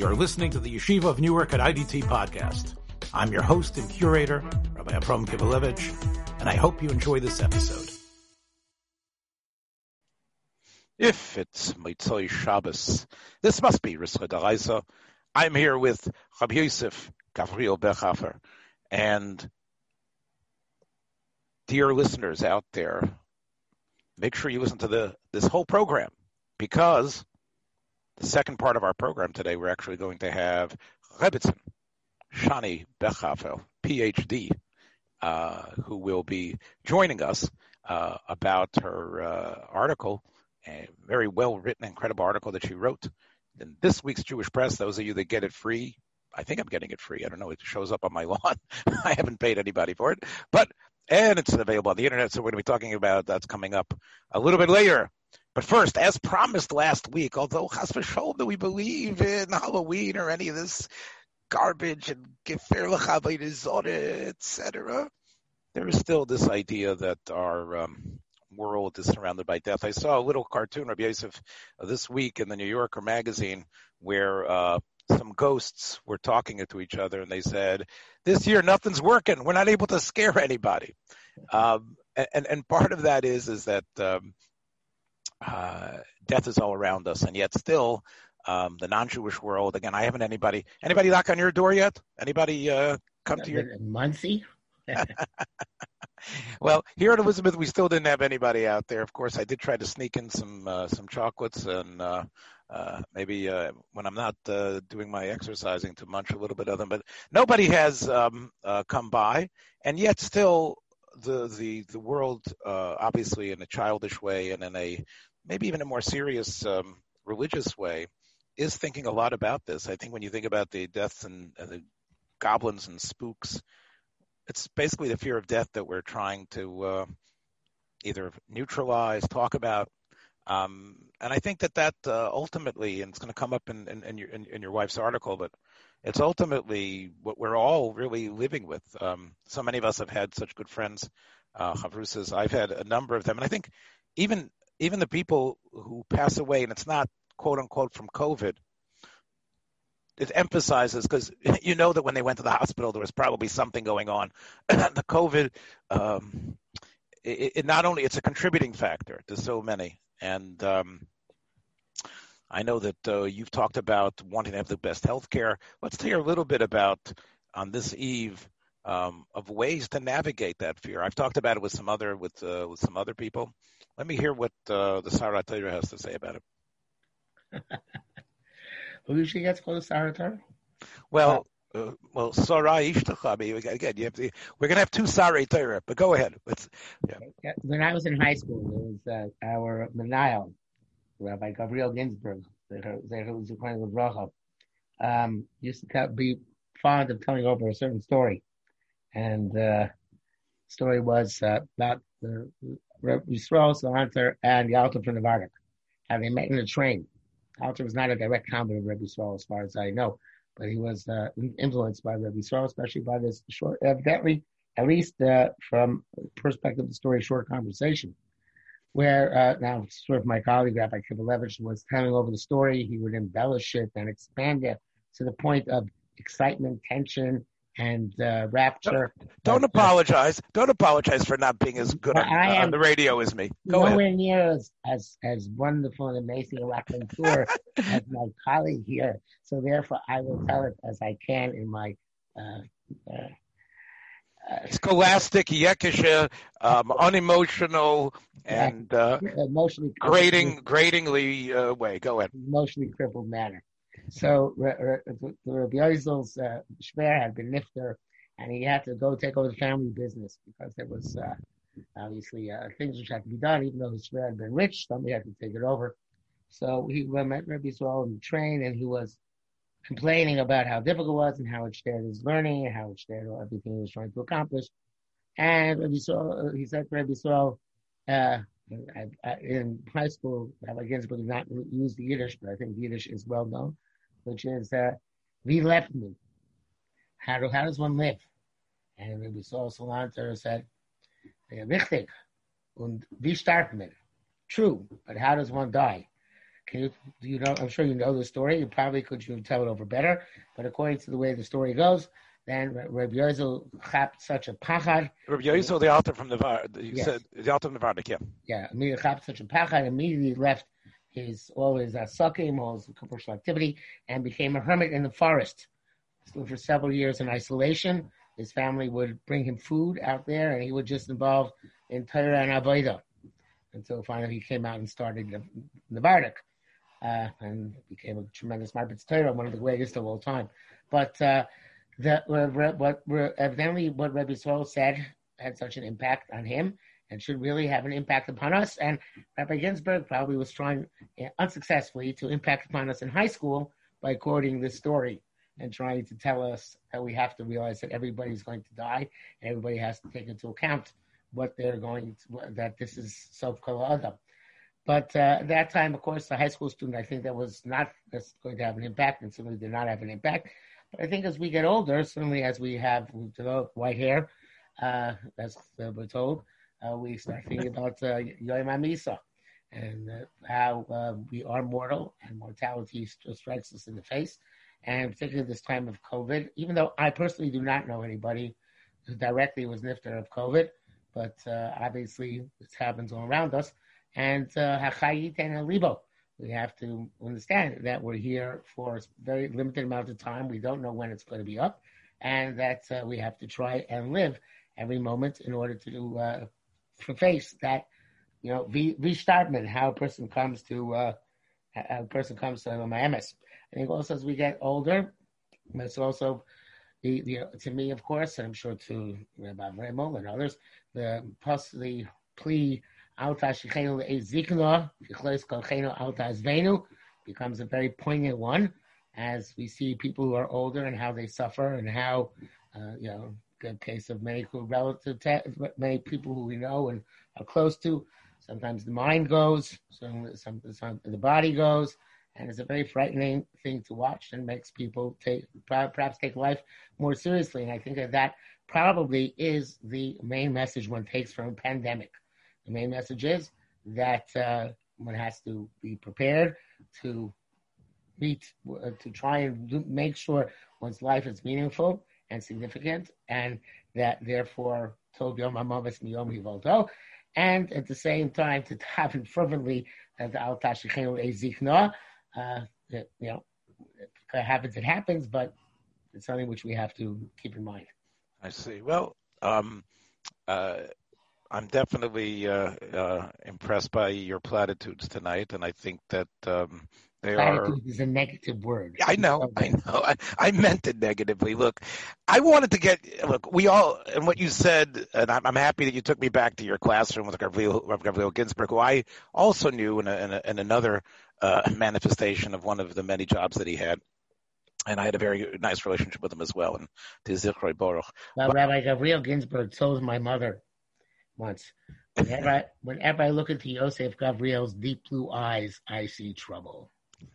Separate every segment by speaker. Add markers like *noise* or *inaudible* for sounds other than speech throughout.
Speaker 1: You're listening to the Yeshiva of Newark at IDT podcast. I'm your host and curator, Rabbi Abram Kivelevitz, and I hope you enjoy this episode. If it's Motzei Shabbos, this must be Rischa D'Araisa. I'm here with Rabbi Yosef Gabriel Bechhofer, and dear listeners out there, make sure you listen to the this whole program because the second part of our program today, we're actually going to have Rebbitzin, Shani Bechhofer, PhD, uh, who will be joining us uh, about her uh, article, a very well written, incredible article that she wrote in this week's Jewish Press. Those of you that get it free, I think I'm getting it free. I don't know. It shows up on my *laughs* lawn. I haven't paid anybody for it, but and it's available on the internet. So we're going to be talking about that's coming up a little bit later. But first, as promised last week, although Chas that we believe in Halloween or any of this garbage and Gefer L'Chavayizore, etc., there is still this idea that our um, world is surrounded by death. I saw a little cartoon, Rabbi Yosef, uh, this week in the New Yorker magazine where uh, some ghosts were talking to each other and they said, this year nothing's working. We're not able to scare anybody. *laughs* Um, and, and part of that is, is that um, uh, death is all around us, and yet still, um, the non-Jewish world. Again, I haven't anybody anybody knock on your door yet. Anybody uh, come to your
Speaker 2: Monsey? *laughs*
Speaker 1: well, here at Elizabeth, we still didn't have anybody out there. Of course, I did try to sneak in some uh, some chocolates and uh, uh, maybe uh, when I'm not uh, doing my exercising to munch a little bit of them. But nobody has um, uh, come by, and yet still the the the world, uh, obviously in a childish way and in a maybe even a more serious um, religious way, is thinking a lot about this. I think when you think about the deaths and, the goblins and spooks, it's basically the fear of death that we're trying to uh, either neutralize, talk about. Um, and I think that that uh, ultimately, and it's going to come up in, in, in, your, in, your wife's article, but it's ultimately what we're all really living with. Um, so many of us have had such good friends, uh, Chavrusas. I've had a number of them, and I think even even the people who pass away, and it's not quote unquote from COVID, it emphasizes because *laughs* you know that when they went to the hospital, there was probably something going on. *clears throat* the COVID, um, it, it, not only it's a contributing factor to so many, and um, I know that uh, you've talked about wanting to have the best health care. Let's hear a little bit about on this eve um, of ways to navigate that fear. I've talked about it with some other with uh, with some other people. Let me hear what uh, the Sarah Torah has to say about it. *laughs*
Speaker 2: Who usually gets called Sarah Torah?
Speaker 1: Well, uh, well, Sarai Ishtacha. Again, you have to, we're going to have two Sarai Torah, but go ahead.
Speaker 2: Yeah. When I was in high school, it was uh, our Menayel, Rabbi Gabriel Ginsburg, who's Rachel, um, used to tell, be fond of telling over a certain story. And uh, the story was uh, about the Yisrael, Salanter, and the Alter from Navarre. How they met in a train. Alter was not a direct convert of Rebbe Yisrael, as far as I know, but he was uh, influenced by Rebbe Yisrael, especially by this short, evidently, at least uh, from perspective of the story, short conversation. Where uh, now, sort of my colleague Rabbi Kivelevitz was telling over the story, he would embellish it and expand it to the point of excitement, tension, and uh, Rapture.
Speaker 1: Don't, don't but, apologize. Don't apologize for not being as good on, I am on the radio as me. Go
Speaker 2: nowhere
Speaker 1: ahead.
Speaker 2: near as, as as wonderful and amazing a raconteur *laughs* as my colleague here. So therefore, I will tell it as I can in my. Uh, uh,
Speaker 1: uh scholastic, yekisha, um, unemotional, and uh,
Speaker 2: emotionally
Speaker 1: grading, gradingly uh, way. Go ahead.
Speaker 2: Emotionally crippled manner. So Rabbi Yosef's uh, Shver had been nifter, and he had to go take over the family business because there was uh, obviously uh, things which had to be done. Even though his Shver had been rich, somebody had to take it over. So he met Rabbi Yisrael in the train, and he was complaining about how difficult it was and how it shared his learning and how it shared everything he was trying to accomplish. And Rabbi Yisrael, he said to Rabbi Yisrael, uh, in high school, Rabbi Ginsburg did not use the Yiddish, but I think Yiddish is well known which is uh, we left me. How, do, how does one live? And we saw Salanter said, richtig, und wie starten wir? True, but how does one die? Can you, do you know? I'm sure you know the story. You probably could you tell it over better, but according to the way the story goes, then Rabbi Yozel chapped such a pachad.
Speaker 1: Rabbi Yozel, the author from the you
Speaker 2: Yes.
Speaker 1: said the author from the Vardik, yeah.
Speaker 2: Yeah, immediately chapped such a pachad. Immediately left his all his sucking, all his commercial activity, and became a hermit in the forest. For several years in isolation. His family would bring him food out there, and he would just involve in Torah and Avodah until finally he came out and started the, the uh, and became a tremendous Marbitz Torah, one of the greatest of all time. But uh, the, what, what, evidently what Rebbe Swell said had such an impact on him and should really have an impact upon us. And Rabbi Ginsburg probably was trying uh, unsuccessfully to impact upon us in high school by quoting this story and trying to tell us that we have to realize that everybody's going to die and everybody has to take into account what they're going to, that this is self adam. But uh, at that time, of course, the high school student, I think that was not that's going to have an impact and certainly did not have an impact. But I think as we get older, certainly as we have we've developed white hair, uh, as we're told, uh, we start thinking about uh, Yom HaMisa and uh, how uh, we are mortal and mortality st- strikes us in the face. And particularly this time of COVID, even though I personally do not know anybody who directly was nifter of COVID, but uh, obviously this happens all around us. And uh, hachayit and alibo, we have to understand that we're here for a very limited amount of time. We don't know when it's going to be up, and that uh, we have to try and live every moment in order to uh, face that, you know, restartment, how a person comes to uh, how a person comes to my MS. I think also as we get older, it's also the, the to me, of course, and I'm sure to Rabbi Remel and others, the plus the plea Alta Shechenu Ezikna, Shichles Kolchenu Alta Zvenu becomes a very poignant one as we see people who are older and how they suffer and how, uh, you know, good case of many relative many people who we know and are close to. Sometimes the mind goes, some, some, some the body goes, and it's a very frightening thing to watch and makes people take perhaps take life more seriously. And I think that that probably is the main message one takes from a pandemic. The main message is that uh, one has to be prepared to meet, uh, to try and make sure one's life is meaningful and significant, and that therefore, Tov Yom Hamavis Miyom Hivolto, and at the same time to happen fervently at the Al Tashichenu Ezikna. Uh, you know, it happens, it happens, but it's something which we have to keep in mind.
Speaker 1: I see. Well, um, uh, I'm definitely uh, uh, impressed by your platitudes tonight, and I think that um, they are
Speaker 2: Platitude
Speaker 1: are.
Speaker 2: is a negative word.
Speaker 1: I know, I know. I, I meant it negatively. Look, I wanted to get look. We all and what you said, and I'm, I'm happy that you took me back to your classroom with Gabriel, Gabriel Ginsburg, who I also knew in, a, in, a, in another uh, manifestation of one of the many jobs that he had. And I had a very nice relationship with him as well. And to Zichroi Baruch.
Speaker 2: Well,
Speaker 1: But-
Speaker 2: Rabbi Gabriel Ginsburg told my mother once, whenever I, whenever I look into Yosef Gabriel's deep blue eyes, I see trouble. *laughs*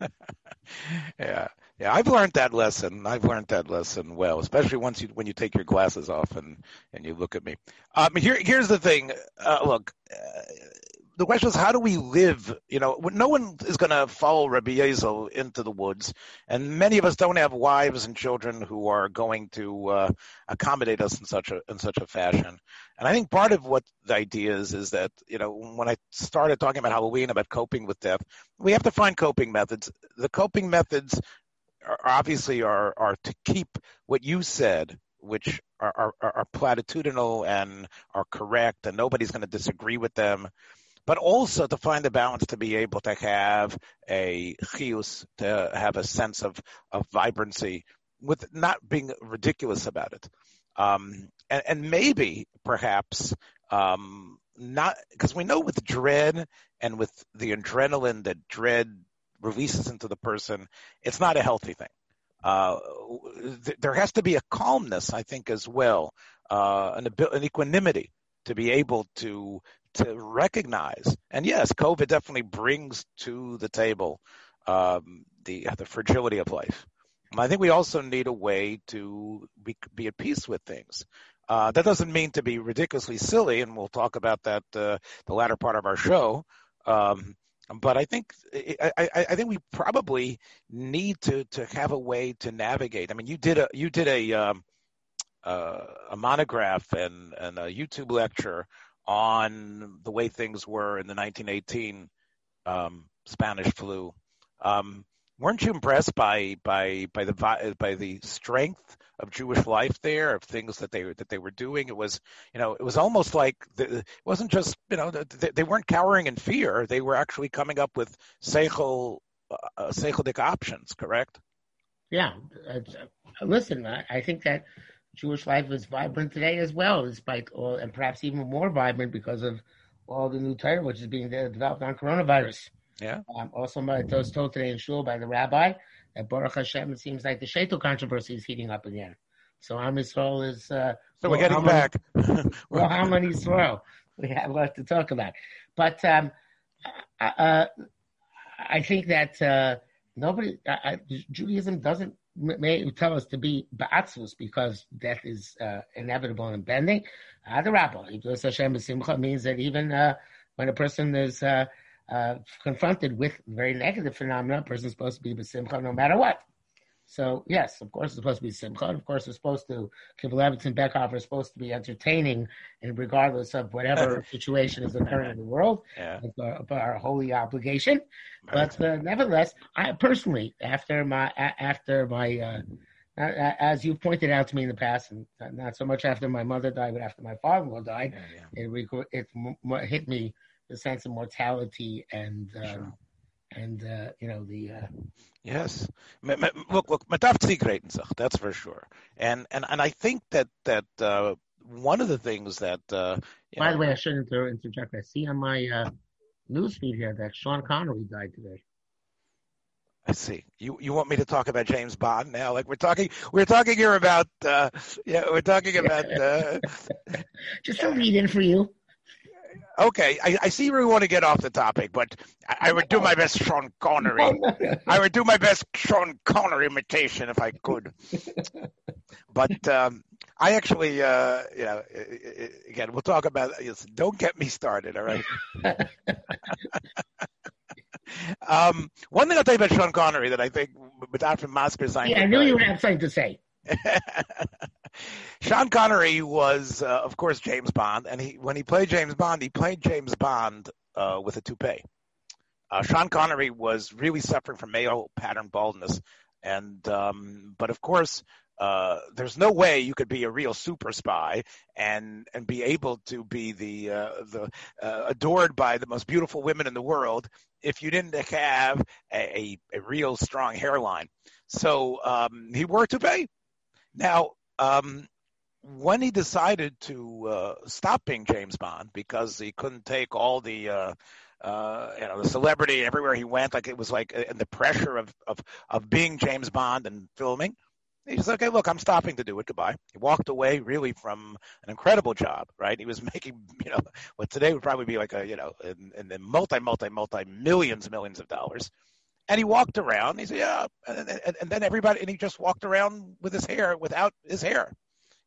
Speaker 1: yeah, yeah. I've learned that lesson. I've learned that lesson well, especially once you when you take your glasses off and and you look at me. Um, here here's the thing. Uh, look, uh, the question is how do we live? You know, no one is going to follow Rabbi Yozel into the woods, and many of us don't have wives and children who are going to uh, accommodate us in such a in such a fashion. And I think part of what the idea is is that you know when I started talking about Halloween about coping with death, we have to find coping methods. The coping methods are obviously are are to keep what you said, which are are, are platitudinal and are correct, and nobody's going to disagree with them. But also to find the balance to be able to have a chius, to have a sense of, of vibrancy with not being ridiculous about it. Um, and, and maybe perhaps um, not because we know with dread and with the adrenaline that dread releases into the person, it's not a healthy thing. Uh, th- there has to be a calmness, I think, as well, uh, an, an equanimity to be able to to recognize. And yes, COVID definitely brings to the table um, the the fragility of life. I think we also need a way to be, be at peace with things. Uh, that doesn't mean to be ridiculously silly, and we'll talk about that uh, the latter part of our show. Um, but I think I, I, I, think we probably need to to have a way to navigate. I mean, you did a you did a um, uh, a monograph and and a YouTube lecture on the way things were in the 1918 um, Spanish flu. Um, weren't you impressed by by by the by the strength of Jewish life there, of things that they that they were doing? It was you know it was almost like the, it wasn't just you know they, they, weren't cowering in fear; they were actually coming up with seichel uh, uh options. Correct?
Speaker 2: Yeah. Uh, listen, I, I think that Jewish life is vibrant today as well, despite all, and perhaps even more vibrant because of all the new Torah which is being developed on coronavirus.
Speaker 1: Yeah.
Speaker 2: Um, also, I was told today in shul by the rabbi that Baruch Hashem, it seems like the Shaitel controversy is heating up again. So Am Yisrael is. Uh,
Speaker 1: so we're getting back. *laughs*
Speaker 2: well, how many Yisrael? *laughs* We have a lot to talk about, but um, uh, uh I think that uh, nobody uh, Judaism doesn't may tell us to be ba'atzvus because death is uh, inevitable and impending. Uh, the rabbi, Hashem means that even uh, when a person is uh, uh, confronted with very negative phenomena, a person is supposed to be b'simcha no matter what. So yes, of course it's supposed to be simcha. Of course it's supposed to Kivelevitz and Beckhoff are supposed to be entertaining, and regardless of whatever *laughs* situation is occurring in the world,
Speaker 1: yeah.
Speaker 2: it's our, our holy obligation. But uh, nevertheless, I personally, after my after my uh, as you pointed out to me in the past, and not so much after my mother died, but after my father-in-law died, yeah, yeah. it it hit me the sense of mortality and um, sure. And uh, you know the uh,
Speaker 1: yes look look that's for sure and and and I think that that uh, one of the things that uh,
Speaker 2: by know, the way I shouldn't interject I see on my uh, newsfeed here that Sean Connery died today.
Speaker 1: I see. You you want me to talk about James Bond now? Like we're talking we're talking here about uh yeah, we're talking about *laughs* uh
Speaker 2: just a lead in for you.
Speaker 1: Okay, I, I see where we want to get off the topic, but I, I would do my best Sean Connery. *laughs* I would do my best Sean Connery imitation if I could. but um, I actually, uh, you know, again, we'll talk about. It. Don't get me started, all right? *laughs* um, one thing I'll tell you about Sean Connery that I think, without from Masker
Speaker 2: Yeah, I knew you would have something to say. *laughs*
Speaker 1: Sean Connery was, uh, of course, James Bond, and he when he played James Bond, he played James Bond uh, with a toupee. Uh, Sean Connery was really suffering from male pattern baldness, and um, but of course, uh, there's no way you could be a real super spy and and be able to be the uh, the uh, adored by the most beautiful women in the world if you didn't have a, a, a real strong hairline. So um, he wore a toupee. Now, um, when he decided to uh, stop being James Bond because he couldn't take all the uh, uh, you know the celebrity everywhere he went, like it was like uh, and the pressure of of of being James Bond and filming. He said, "Okay, look, I'm stopping to do it. Goodbye." He walked away really from an incredible job. Right? He was *laughs* making, you know, what today would probably be like a, you know, in, in the multi, multi, multi millions, millions of dollars. And he walked around. He said, "Yeah," and, and, and then everybody, and he just walked around with his hair without his hair.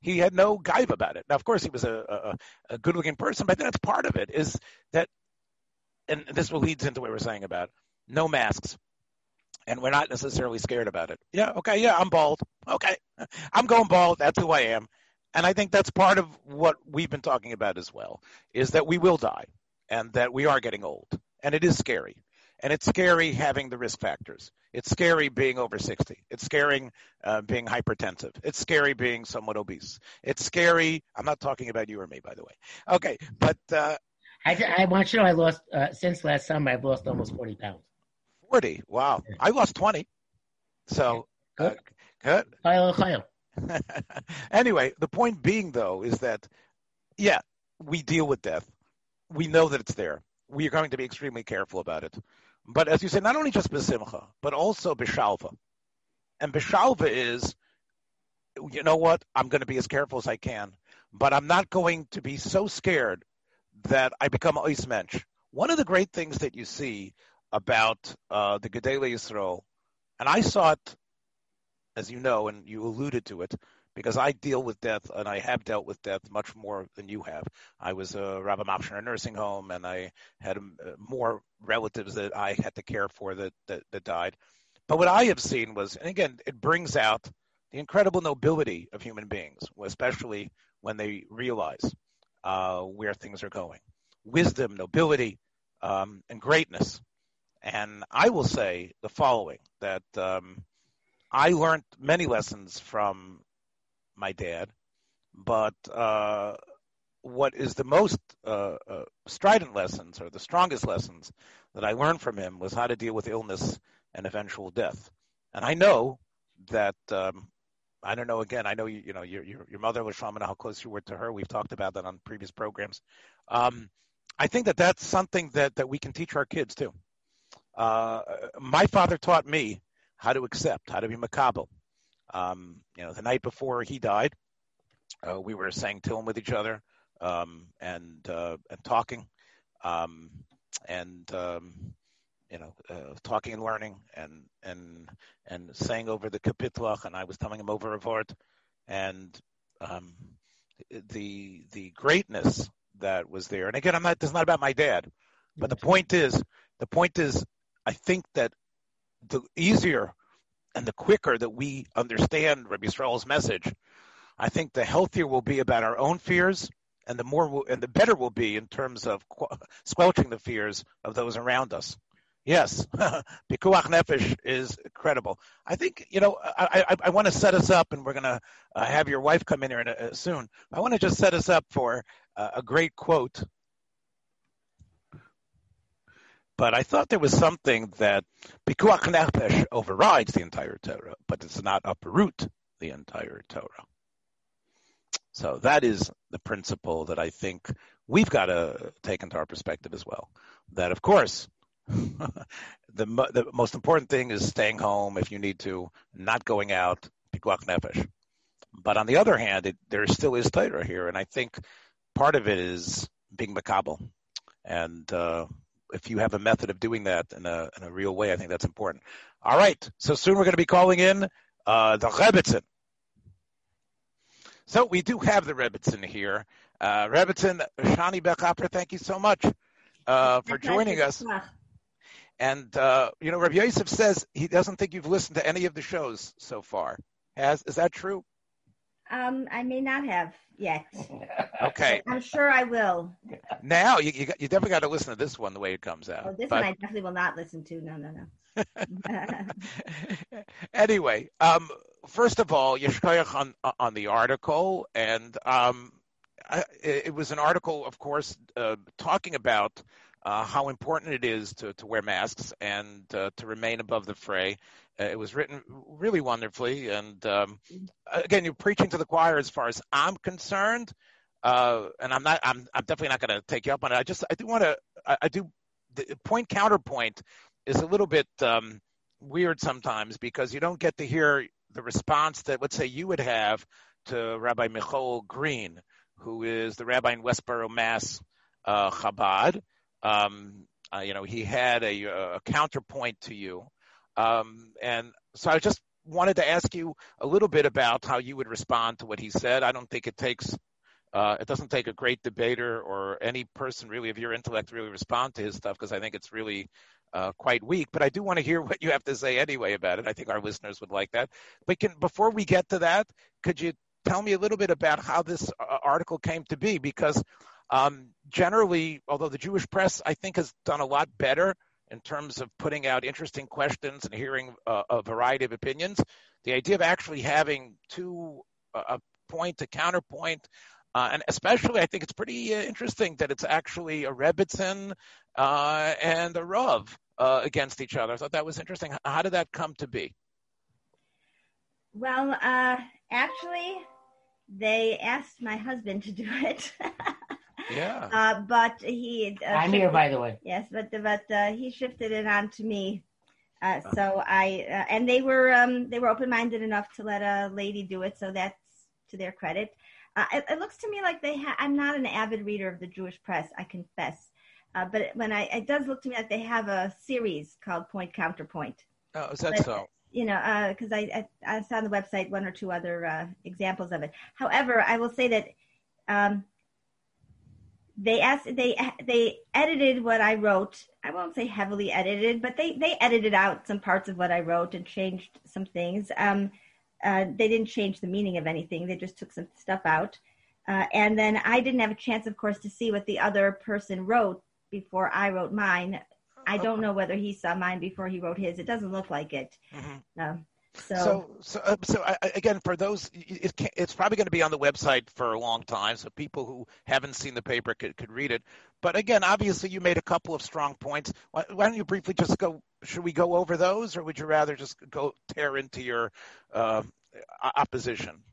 Speaker 1: He had no gaiva about it. Now, of course, he was a, a, a good-looking person, but that's part of it. Is that, and this will leads into what we're saying about no masks, and we're not necessarily scared about it. Yeah, okay, yeah, I'm bald. Okay, *laughs* I'm going bald. That's who I am, and I think that's part of what we've been talking about as well. Is that we will die, and that we are getting old, and it is scary. And it's scary having the risk factors. It's scary being over 60. It's scary uh, being hypertensive. It's scary being somewhat obese. It's scary. I'm not talking about you or me, by the way. Okay, but uh,
Speaker 2: I, I want you to know I lost uh, since last summer. I've lost almost 40 pounds.
Speaker 1: 40. Wow. I lost 20. So uh, good.
Speaker 2: Good. *laughs*
Speaker 1: anyway, the point being though is that yeah, we deal with death. We know that it's there. We are going to be extremely careful about it. But as you say, not only just besimcha, but also beshalva. And beshalva is, you know what? I'm going to be as careful as I can, but I'm not going to be so scared that I become ois mensch. One of the great things that you see about uh, the Gedele Yisrael, and I saw it, as you know, and you alluded to it, because I deal with death and I have dealt with death much more than you have. I was a Rabbi in a nursing home and I had uh, more relatives that I had to care for that, that, that died. But what I have seen was, and again, it brings out the incredible nobility of human beings, especially when they realize uh, where things are going. Wisdom, nobility, um, and greatness. And I will say the following that um, I learned many lessons from my dad, but uh, what is the most uh, uh, strident lessons or the strongest lessons that I learned from him was how to deal with illness and eventual death. And I know that um, I don't know. Again, I know you. You know your your, your mother was shaman. How close you were to her. We've talked about that on previous programs. Um, I think that that's something that that we can teach our kids too. Uh, my father taught me how to accept, how to be makabel. Um, you know, the night before he died, uh, we were saying Tehillim with each other um, and uh, and talking, um, and um, you know, uh, talking and learning, and and and saying over the kapitlach, and I was telling him over a vort, and um, the the greatness that was there. And again, I'm not. This is not about my dad, but the point is, the point is, I think that the easier and the quicker that we understand Rabbi Yisrael's message, I think the healthier we'll be about our own fears, and the more we'll, and the better we'll be in terms of squelching the fears of those around us. Yes, *laughs* Pikuach Nefesh is credible. I think, you know, I, I, I want to set us up, and we're to uh, have your wife come in here in a, soon. I want to just set us up for uh, a great quote but I thought there was something that Pikuach Nefesh overrides the entire Torah, but it's not uproot the entire Torah. So that is the principle that I think we've got to take into our perspective as well. That, of course, *laughs* the, the most important thing is staying home if you need to, not going out, Pikuach Nefesh. But on the other hand, it, there still is Torah here, and I think part of it is being makabel. And uh, if you have a method of doing that in a, in a real way, I think that's important. All right. So soon we're going to be calling in uh, the Rebbitzin. So we do have the Rebbitzin here. Uh, Rebbitzin, Shani Bechhofer, thank you so much uh, for joining us. And, uh, you know, Rabbi Yosef says he doesn't think you've listened to any of the shows so far. Has Is that true?
Speaker 3: Um, I may not have yet. *laughs*
Speaker 1: Okay.
Speaker 3: I'm sure I will.
Speaker 1: Now you you, got, you definitely got to listen to this one the way it comes out.
Speaker 3: Oh, this but... one I definitely will not listen to. No, no, no. *laughs*
Speaker 1: anyway, um, first of all, Yeshkoyach on on the article, and um, I, it was an article, of course, uh, talking about uh, how important it is to, to wear masks and uh, to remain above the fray. Uh, it was written really wonderfully, and um, again, you're preaching to the choir as far as I'm concerned. Uh, and I'm not. I'm. I'm definitely not going to take you up on it. I just. I do want to. I, I, do. The point counterpoint is a little bit um, weird sometimes because you don't get to hear the response that, let's say, you would have to Rabbi Michoel Green, who is the rabbi in Westboro, Mass, uh, Chabad. Um, uh, you know, he had a, a counterpoint to you. Um, and so I just wanted to ask you a little bit about how you would respond to what he said. I don't think it takes, uh, it doesn't take a great debater or any person really of your intellect really respond to his stuff because I think it's really uh, quite weak. But I do want to hear *laughs* what you have to say anyway about it. I think our listeners would like that. But can, before we get to that, could you tell me a little bit about how this uh, article came to be? Because um, generally, although the Jewish press, I think, has done a lot better in terms of putting out interesting questions and hearing uh, a variety of opinions, the idea of actually having two uh, a point, a counterpoint, uh, and especially, I think it's pretty uh, interesting that it's actually a Rebbitzin uh, and a Rav uh, against each other. I thought that was interesting. How did that come to be?
Speaker 3: Well, actually, they asked my husband to do it. *laughs*
Speaker 1: Yeah.
Speaker 3: Uh, but he.
Speaker 2: Uh, I'm here, by the way.
Speaker 3: Yes, but but uh, he shifted it on to me. Uh, so I uh, and they were um, they were open minded enough to let a lady do it. So that's to their credit. Uh, it, it, looks to me like they. Ha- I'm not an avid reader of the Jewish press. I confess. Uh, but when I, it does look to me like they have a series called Point Counterpoint.
Speaker 1: Oh, is that
Speaker 3: but,
Speaker 1: so?
Speaker 3: you know, because uh, I, I, I saw on the website one or two other uh, examples of it. However, I will say that um, they asked they they edited what I wrote. I won't say heavily edited, but they they edited out some parts of what I wrote and changed some things. Um, uh, they didn't change the meaning of anything. They just took some stuff out. Uh, and then I didn't have a chance, of course, to see what the other person wrote before I wrote mine. I don't know whether he saw mine before he wrote his. It doesn't look like it. Mm-hmm.
Speaker 1: So, so, so, uh, so I, again, for those, it it's probably going to be on the website for a long time, so people who haven't seen the paper could, could read it. But again, obviously, you made a couple of strong points. Why, why, don't you briefly just go? Should we go over those, or would you rather just go tear into your uh, opposition?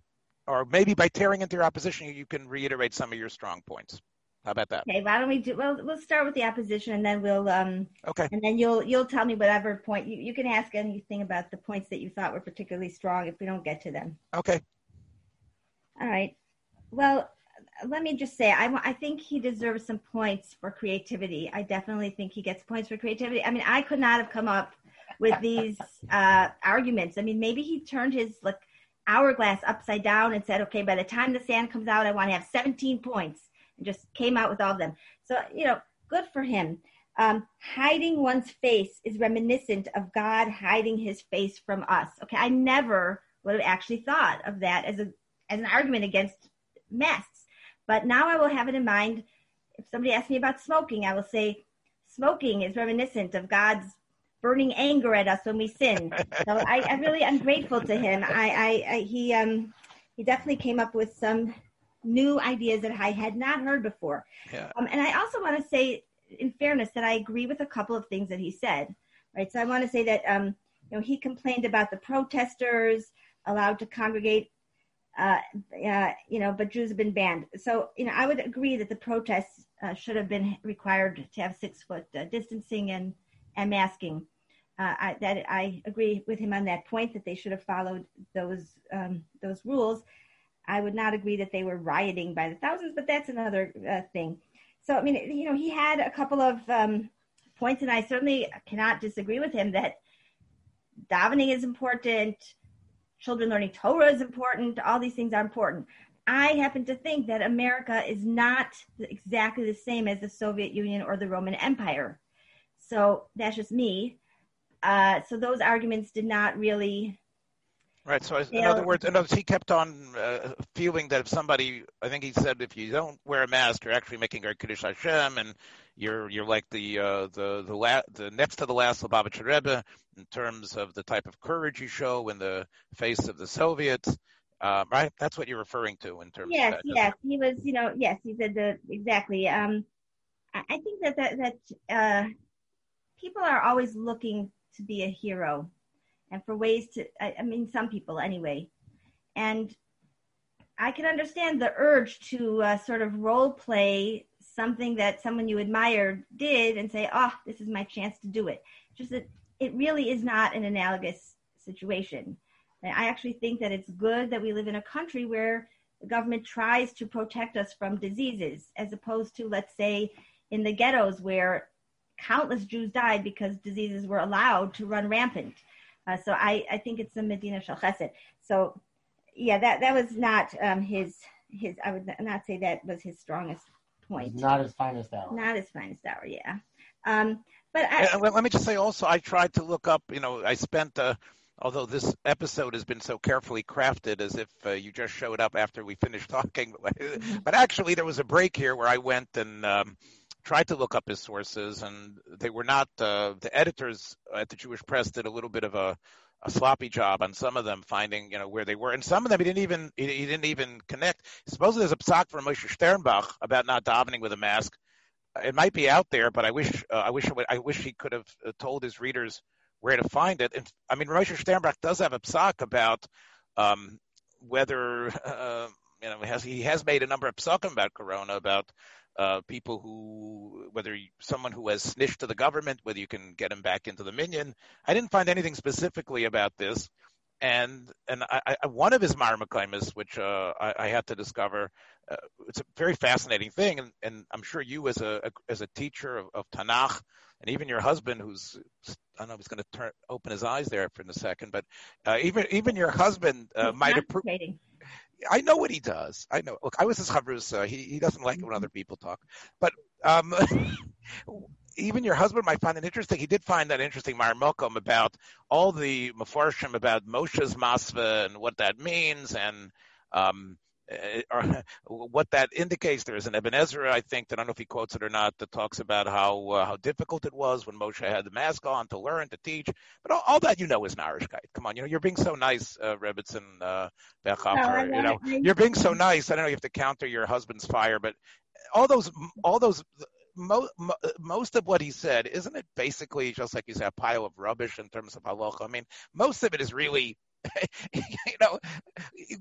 Speaker 1: Or maybe by tearing into your opposition, you can reiterate some of your strong points. How about that?
Speaker 3: Okay, why don't we do? Well, we'll start with the opposition, and then we'll um.
Speaker 1: Okay.
Speaker 3: And then you'll you'll tell me whatever point you you can ask anything about the points that you thought were particularly strong if we don't get to them.
Speaker 1: Okay.
Speaker 3: All right. Well, let me just say, I I think he deserves some points for creativity. I definitely think he gets points for creativity. I mean, I could not have come up with these *laughs* uh, arguments. I mean, maybe he turned his like hourglass upside down and said, okay, by the time the sand comes out, I want to have 17 points just came out with all of them. So, you know, good for him. Um, hiding one's face is reminiscent of God hiding his face from us. Okay, I never would have actually thought of that as a as an argument against masks, but now I will have it in mind. If somebody asks me about smoking, I will say smoking is reminiscent of God's burning anger at us when we sin. So I, I really am grateful to him. I, I, I he um he definitely came up with some new ideas that I had not heard before.
Speaker 1: Yeah.
Speaker 3: Um, and I also want to say, in fairness, that I agree with a couple of things that he said. Right. So I want to say that um, you know he complained about the protesters allowed to congregate. Uh, uh, you know, but Jews have been banned. So, you know, I would agree that the protests uh, should have been required to have six foot uh, distancing and, and masking. Uh, I, that I agree with him on that point that they should have followed those um, those rules. I would not agree that they were rioting by the thousands, but that's another uh, thing. So, I mean, you know, he had a couple of um, points, and I certainly cannot disagree with him that davening is important, children learning Torah is important, all these things are important. I happen to think that America is not exactly the same as the Soviet Union or the Roman Empire. So that's just me. Uh, so those arguments did not really
Speaker 1: Right. So, in other words, in other words, he kept on uh, feeling that if somebody, I think he said, if you don't wear a mask, you're actually making a kiddush Hashem, and you're you're like the uh, the the, la- the next to the last Lubavitcher Rebbe in terms of the type of courage you show in the face of the Soviets. Uh, right. That's what you're referring to in terms.
Speaker 3: Yes.
Speaker 1: Of
Speaker 3: that, yes. He was. You know. Yes. He said the exactly. Um, I, I think that that that uh, people are always looking to be a hero and for ways to, I, I mean, some people anyway. And I can understand the urge to uh, sort of role play something that someone you admired did and say, oh, this is my chance to do it. Just that it really is not an analogous situation. And I actually think that it's good that we live in a country where the government tries to protect us from diseases, as opposed to, let's say, in the ghettos where countless Jews died because diseases were allowed to run rampant. Uh, so I, I think it's the Medina Shal Chesed. So yeah, that, that was not um, his, his, I would not say that was his strongest point.
Speaker 2: Not his finest hour.
Speaker 3: Not his finest hour, yeah. Um, but I,
Speaker 1: and let me just say also, I tried to look up, you know, I spent, uh, although this episode has been so carefully crafted as if uh, you just showed up after we finished *laughs* talking, mm-hmm. but actually there was a break here where I went and um, tried to look up his sources, and they were not. Uh, the editors at the Jewish Press did a little bit of a, a, sloppy job on some of them, finding you know where they were, and some of them he didn't even he, he didn't even connect. Supposedly there's a psak from Moshe Sternbuch about not davening with a mask. It might be out there, but I wish uh, I wish I wish he could have uh, told his readers where to find it. And I mean, Moshe Sternbuch does have a psak about um, whether *laughs* uh, you know has, he has made a number of psakim about corona about uh, people who, whether you, someone who has snitched to the government, whether you can get him back into the minion. I didn't find anything specifically about this. And and I, I, one of his marmakaimas, which uh, I, I, had to discover, uh, it's a very fascinating thing, and, and I'm sure you as a, a as a teacher of, of Tanakh, and even your husband, who's I don't know if he's going to turn open his eyes there for a second, but uh, even even your husband uh, might approve. I know what he does. I know. Look, I was his chavrusa. He he doesn't like it when other people talk, but um, *laughs* even your husband might find it interesting. He did find that interesting, Mar Malcolm, about all the mafarshim about Moshe's masva and what that means, and um, uh, *laughs* what that indicates. There is an Ibn Ezra, I think, that I don't know if he quotes it or not, that talks about how uh, how difficult it was when Moshe had the mask on to learn to teach. But all, all that you know is Narishkeit. Come on, you know you're being so nice, uh, Rebbitzin uh, Bechhofer. No, you know you're being so nice. I don't know you have to counter your husband's fire, but all those all those. Mo, mo, most of what he said, isn't it basically just like you said, a pile of rubbish in terms of halacha? I mean, most of it is really *laughs* you know,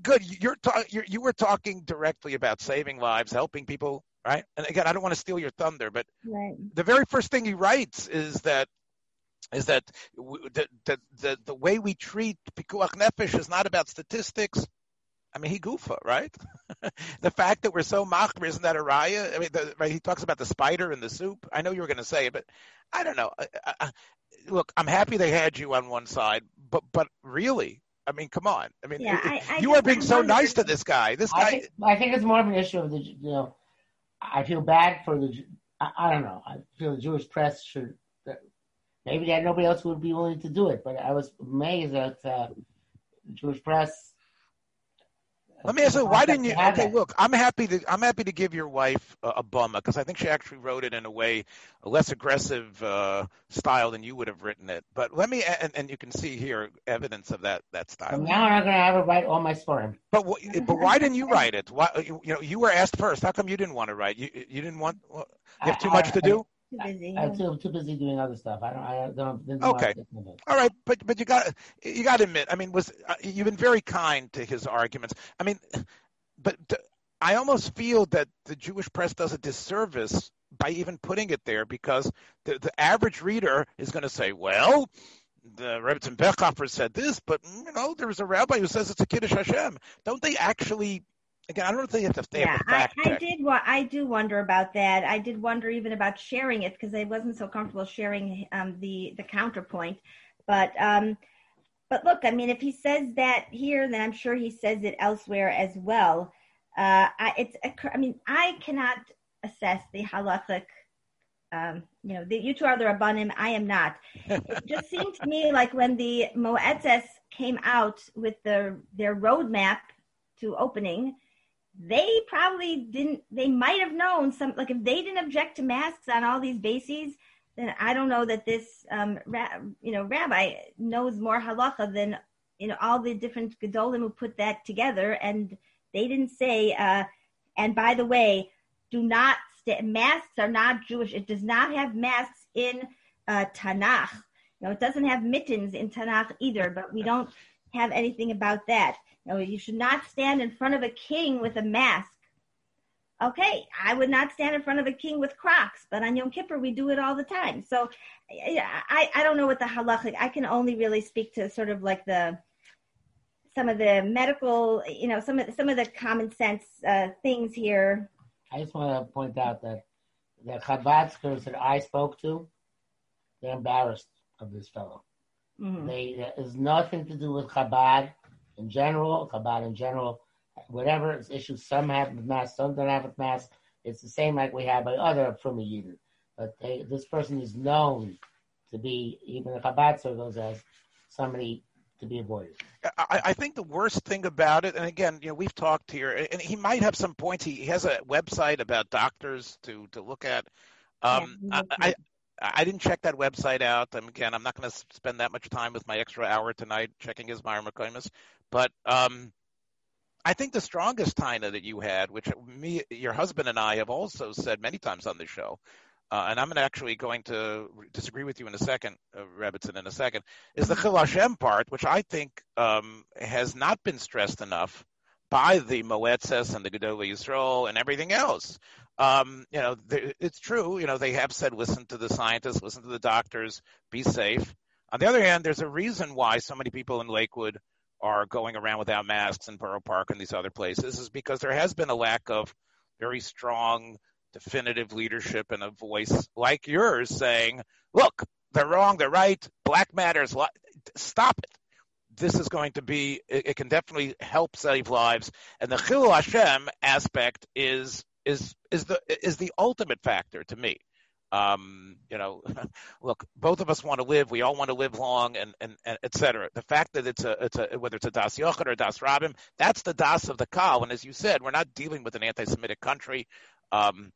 Speaker 1: good. You're, talking. you're you were talking directly about saving lives, helping people, right? And again, I don't want to steal your thunder, but right. the very first thing he writes is that is that the the the, the way we treat pikuach nefesh is not about statistics. I mean, he goofa, right? *laughs* the fact that we're so machmir, isn't that a raya? I mean, the, right, he talks about the spider in the soup. I know you were going to say it, but I don't know. I, I, look, I'm happy they had you on one side, but but really, I mean, come on. I mean, yeah, it, I, I you are being so nice to this guy. This guy.
Speaker 2: I think, I think, it's more of an issue of the, you know, I feel bad for the, I, I don't know. I feel the Jewish press should, maybe that nobody else would be willing to do it, but I was amazed that uh, the Jewish press
Speaker 1: let me ask you, why didn't you? Okay, look, I'm happy to I'm happy to give your wife a, a bummer because I think she actually wrote it in a way a less aggressive uh, style than you would have written it. But let me and, and you can see here evidence of that that style.
Speaker 2: now I'm going to have her write all my story.
Speaker 1: But but why didn't you write it? Why you, you know you were asked first? How come you didn't want to write? You you didn't want? You have too much to do.
Speaker 2: Too busy. I, am too, too busy doing other stuff. I don't. I don't. don't
Speaker 1: okay. All right, but but you got you got to admit. I mean, was uh, you've been very kind to his arguments. I mean, but I almost feel that the Jewish press does a disservice by even putting it there because the the average reader is going to say, well. The Rebbe Bechhofer said this, but you know there's a rabbi who says it's a kiddush Hashem. Don't they actually again, I don't think have to stay yeah, I,
Speaker 3: I, did. I do wonder about that. I did wonder even about sharing it because I wasn't so comfortable sharing um, the the counterpoint. But um, but look, I mean, if he says that here, then I'm sure he says it elsewhere as well. Uh, I, it's. I mean, I cannot assess the halachic. Um, you know, the, you two are the rabbanim. I am not. it *laughs* just seemed to me like when the Moetzes came out with the their roadmap to opening, they probably didn't they might have known some like if they didn't object to masks on all these bases then i don't know that this um ra- you know rabbi knows more halacha than you know all the different gedolim who put that together. And they didn't say uh and by the way do not st- masks are not jewish. It does not have masks in uh tanakh. You know it doesn't have mittens in tanakh either but we don't have anything about that no, you should not stand in front of a king with a mask. Okay, I would not stand in front of a king with Crocs, but on Yom Kippur we do it all the time. So, I I don't know what the halachic. I can only really speak to sort of like the some of the medical, you know, some of some of the common sense uh, things here.
Speaker 2: I just want to point out that the Chabadskers that I spoke to, they're embarrassed of this fellow. Mm-hmm. They, it has nothing to do with Chabad in general, Chabad in general, whatever its issues, some have with mass, some don't have with mass. It's the same like we have by other Fruma Yidden. But they, this person is known to be, even the Chabad circles, as somebody to be avoided.
Speaker 1: I, I, think the worst thing about it, and again, you know, we've talked here, and he might have some points. He, he has a website about doctors to to look at. Um, yeah, I, I, I didn't check that website out. And again, I'm not going to spend that much time with my extra hour tonight checking his Myra McComas. But um, I think the strongest Taina that you had, which me, your husband and I have also said many times on the show, uh, and I'm actually going to disagree with you in a second, uh, in a second, is the Chil Hashem part, which I think um, has not been stressed enough by the Moetzes and the Gedolei Yisrael and everything else. Um, you know, it's true. You know, they have said, listen to the scientists, listen to the doctors, be safe. On the other hand, there's a reason why so many people in Lakewood are going around without masks in Borough Park and these other places is because there has been a lack of very strong, definitive leadership and a voice like yours saying, look, they're wrong, they're right, black matters. Stop it. This is going to be, it, it can definitely help save lives. And the Chilul Hashem aspect is, is, is the, is the ultimate factor to me. Um, you know, *laughs* look, both of us want to live. We all want to live long, and and, and et cetera. The fact that it's a it's a whether it's a das yochid or das rabim, that's the das of the kal. And as you said, we're not dealing with an anti-Semitic country. Um,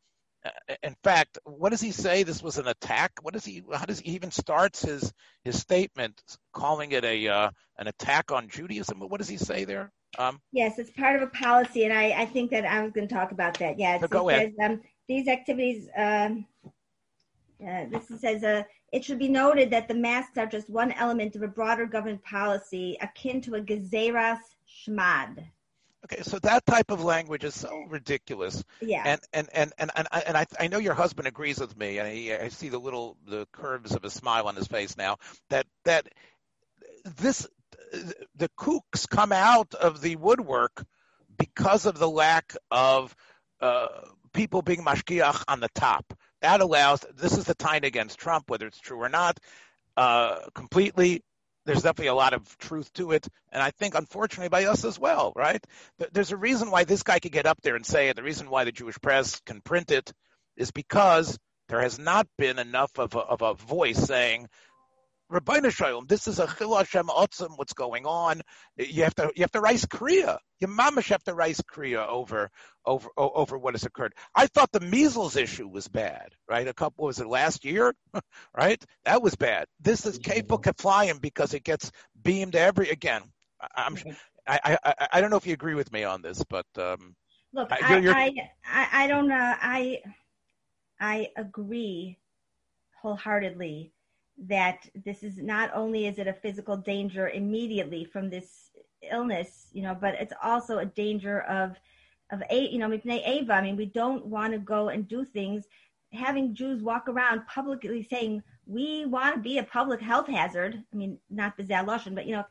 Speaker 1: in fact, what does he say? This was an attack. What does he? How does he even starts his his statement, calling it a uh, an attack on Judaism? What does he say there?
Speaker 3: Um, yes, it's part of a policy, and I, I think that I was going to talk about that. Yeah,
Speaker 1: so go ahead.
Speaker 3: Um, these activities. Um, uh, this says uh, it should be noted that the masks are just one element of a broader government policy akin to a gezeras shmad.
Speaker 1: Okay, so that type of language is so ridiculous.
Speaker 3: Yeah.
Speaker 1: And and and and and, I, and I, I know your husband agrees with me, and he, I see the little the curves of a smile on his face now. That that this the kooks come out of the woodwork because of the lack of uh, people being mashgiach on the top. That allows this is the time against Trump, whether it's true or not. Uh, completely there's definitely a lot of truth to it. And I think, unfortunately, by us as well, right? There's a reason why this guy could get up there and say it. The reason why the Jewish press can print it is because there has not been enough of a, of a voice saying, Rabbeinu Shalom, this is a Chil Hashem Otzim, what's going on. You have to, you have to rise Kriya. Your mamash have to rise Kriya over, over, over what has occurred. I thought the measles issue was bad, right? A couple, was it last year? *laughs* right? That was bad. This is Kefil Keflayim because it gets beamed every, again, I'm, I, I, I don't know if you agree with me on this, but, um,
Speaker 3: Look, I, I, I don't know. I, I agree wholeheartedly that this is not only is it a physical danger immediately from this illness, you know, but it's also a danger of of a you know ava. I mean, we don't want to go and do things. Having Jews walk around publicly saying we want to be a public health hazard. I mean, not the Zaloshin, but you know,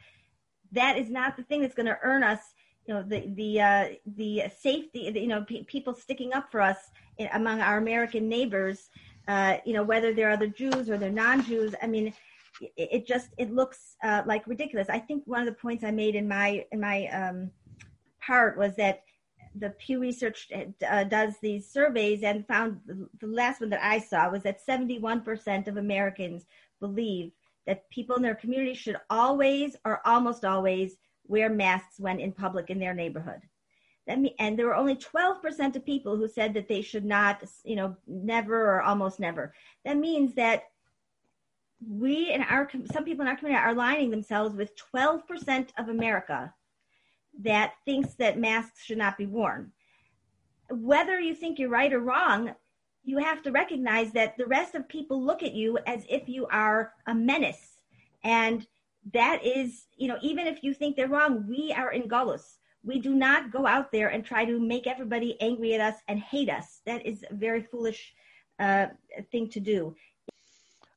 Speaker 3: that is not the thing that's going to earn us. You know, the the uh, the safety. You know, people sticking up for us in, among our American neighbors uh, you know, whether they're other Jews or they're non-Jews. I mean, it, it just it looks uh, like ridiculous. I think one of the points I made in my in my um, part was that the Pew Research uh, does these surveys and found the last one that I saw was that 71% of Americans believe that people in their community should always or almost always wear masks when in public in their neighborhood. Mean, and there were only 12% of people who said that they should not, you know, never or almost never. That means that we and our some people in our community are aligning themselves with 12% of America that thinks that masks should not be worn. Whether you think you're right or wrong, you have to recognize that the rest of people look at you as if you are a menace. And that is, you know, even if you think they're wrong, we are in Gullus we do not go out there and try to make everybody angry at us and hate us. That is a very foolish uh, thing to do.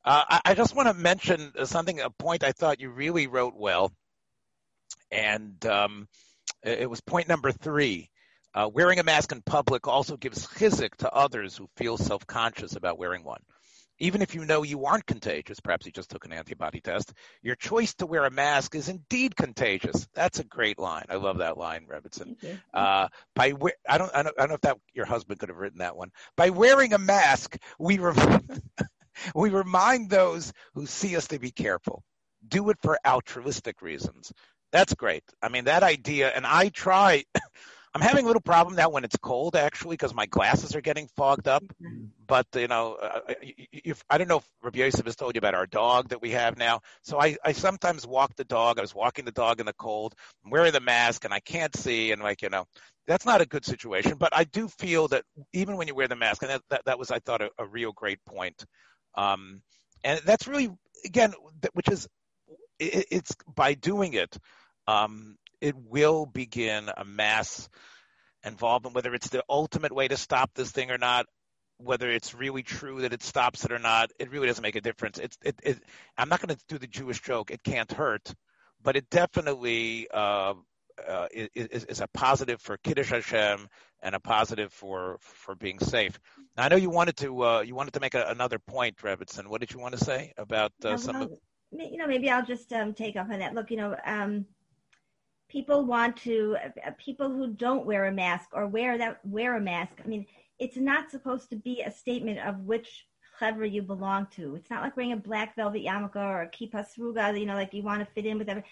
Speaker 1: Uh, I just want to mention something, a point I thought you really wrote well, and um, it was point number three. Uh, wearing a mask in public also gives chizuk to others who feel self-conscious about wearing one even if you know you aren't contagious, perhaps you just took an antibody test, your choice to wear a mask is indeed contagious. That's a great line. I love that line, Rebbetzin. Uh, by I don't, I don't, I don't know if that your husband could have written that one. By wearing a mask, we *laughs* we remind those who see us to be careful. Do it for altruistic reasons. That's great. I mean, that idea, and I try. *laughs* I'm having a little problem now when it's cold, actually, because my glasses are getting fogged up. Mm-hmm. But you know, uh, if, I don't know if Rabbi Yosef has told you about our dog that we have now. So I, I sometimes walk the dog. I was walking the dog in the cold, I'm wearing the mask, and I can't see, and like you know, that's not a good situation. But I do feel that even when you wear the mask, and that that, that was, I thought, a, a real great point. Um, and that's really, again, which is, it, it's by doing it. Um, it will begin a mass involvement, whether it's the ultimate way to stop this thing or not, whether it's really true that it stops it or not, it really doesn't make a difference. It's, it, it, I'm not going to do the Jewish joke. It can't hurt, but it definitely uh, uh, is, is, a positive for Kiddush Hashem and a positive for for being safe. Now, I know you wanted to uh, you wanted to make a, another point, Rebbetzin. What did you want to say about uh, some?
Speaker 3: Well, of... You know, maybe I'll just um, take off on that. Look, you know, um, people want to uh, people who don't wear a mask or wear that wear a mask. I mean, it's not supposed to be a statement of which chevra you belong to. It's not like wearing a black velvet yarmulke or a kippah sruga, you know, like you want to fit in with everything.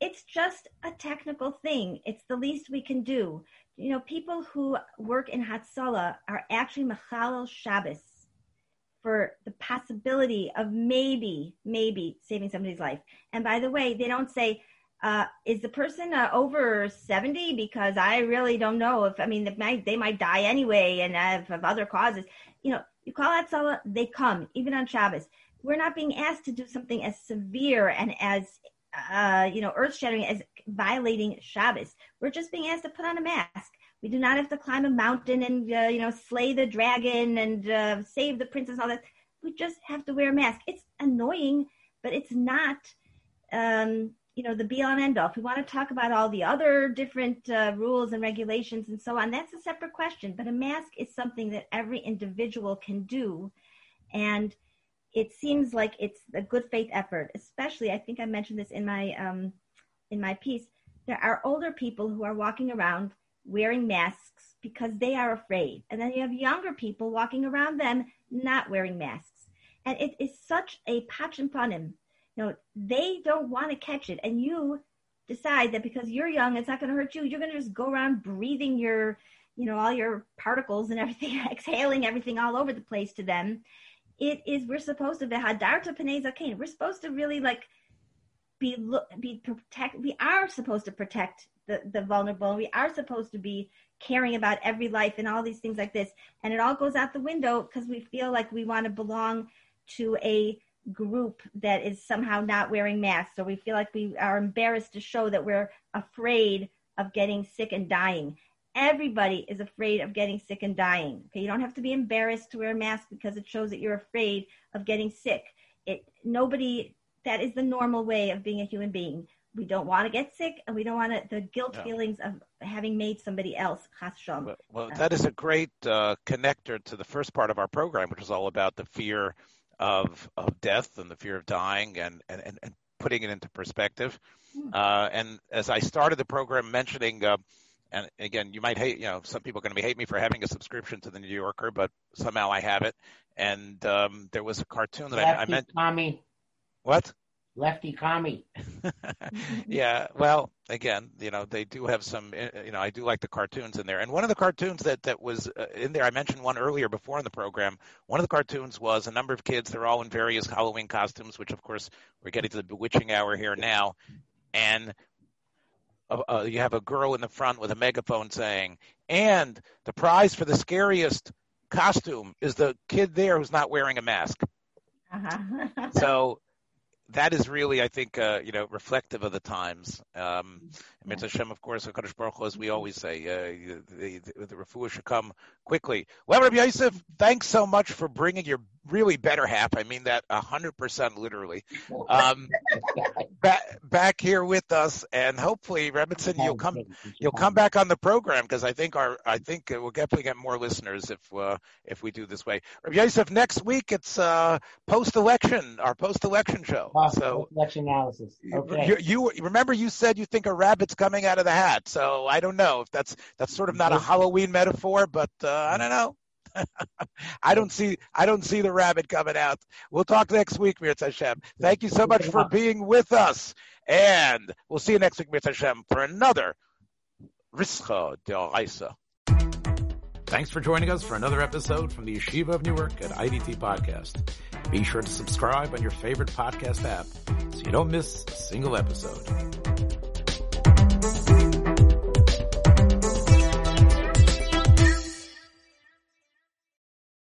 Speaker 3: It's just a technical thing. It's the least we can do. You know, people who work in Hatzalah are actually Mechalel Shabbos for the possibility of maybe, maybe saving somebody's life. And by the way, they don't say, uh, is the person uh, over 70? Because I really don't know if, I mean, they might, they might die anyway and have, have other causes. You know, you call out Salah, they come, even on Shabbos. We're not being asked to do something as severe and as, uh, you know, earth shattering as violating Shabbos. We're just being asked to put on a mask. We do not have to climb a mountain and, uh, you know, slay the dragon and uh, save the princess, all that. We just have to wear a mask. It's annoying, but it's not, um, you know, the be and end all. If we want to talk about all the other different uh, rules and regulations and so on, that's a separate question. But a mask is something that every individual can do. And it seems like it's a good faith effort, especially, I think I mentioned this in my, um, in my piece. There are older people who are walking around wearing masks because they are afraid. And then you have younger people walking around them not wearing masks. And it is such a patch and him you know, they don't want to catch it. And you decide that because you're young, it's not going to hurt you. You're going to just go around breathing your, you know, all your particles and everything, *laughs* exhaling everything all over the place to them. It is, we're supposed to, be hadarta peneza We're supposed to really like be, look be protect, we are supposed to protect the, the vulnerable. We are supposed to be caring about every life and all these things like this. And it all goes out the window because we feel like we want to belong to a group that is somehow not wearing masks or we feel like we are embarrassed to show that we're afraid of getting sick and dying. Everybody is afraid of getting sick and dying. Okay, you don't have to be embarrassed to wear a mask because it shows that you're afraid of getting sick. It nobody that is the normal way of being a human being. We don't want to get sick, and we don't want to, the guilt no. feelings of having made somebody else.
Speaker 1: Well, well that is a great uh, connector to the first part of our program, which is all about the fear of of death and the fear of dying and and, and, putting it into perspective. Hmm. Uh, and as I started the program mentioning, uh, and again, you might hate, you know, some people are going to be hate me for having a subscription to the New Yorker, but somehow I have it. And um, there was a cartoon that I, I meant.
Speaker 2: Tommy.
Speaker 1: What?
Speaker 2: Lefty commie. *laughs*
Speaker 1: yeah, well, again, you know, they do have some. Eh, you know, I do like the cartoons in there, and one of the cartoons that that was uh, in there, I mentioned one earlier before in the program. One of the cartoons was a number of kids. They're all in various Halloween costumes, which of course we're getting to the bewitching hour here now, and. Uh, uh, you have a girl in the front with a megaphone saying, "And the prize for the scariest costume is the kid there who's not wearing a mask." Uh-huh. *laughs* so that is really, I think, uh, you know, reflective of the times. Um, yeah. Hashem, of course, Hakadosh Baruch Hu, as we always say, uh, the, the, the should come quickly. Well, Rabbi Yosef, thanks so much for bringing your really better half. I mean that a hundred percent literally. *laughs* Um, *laughs* back, back here with us, and hopefully, Rebbetzin, you'll come, you'll come back on the program because I think our, I think we'll definitely get more listeners if, uh, if we do this way. Rabbi Yosef, next week it's uh, post-election, our post-election show.
Speaker 2: Oh, so election analysis. Okay.
Speaker 1: You, you remember you said you think a rabbit's coming out of the hat, so I don't know if that's that's sort of not a Halloween metaphor, but uh, I don't know. *laughs* I don't see I don't see the rabbit coming out. We'll talk next week, Mirza Hashem. Thank you so much for being with us. And we'll see you next week, Mirza Hashem, for another Rischa D'Araisa. Thanks for joining us for another episode from the Yeshiva of Newark at IDT Podcast. Be sure to subscribe on your favorite podcast app so you don't miss a single episode.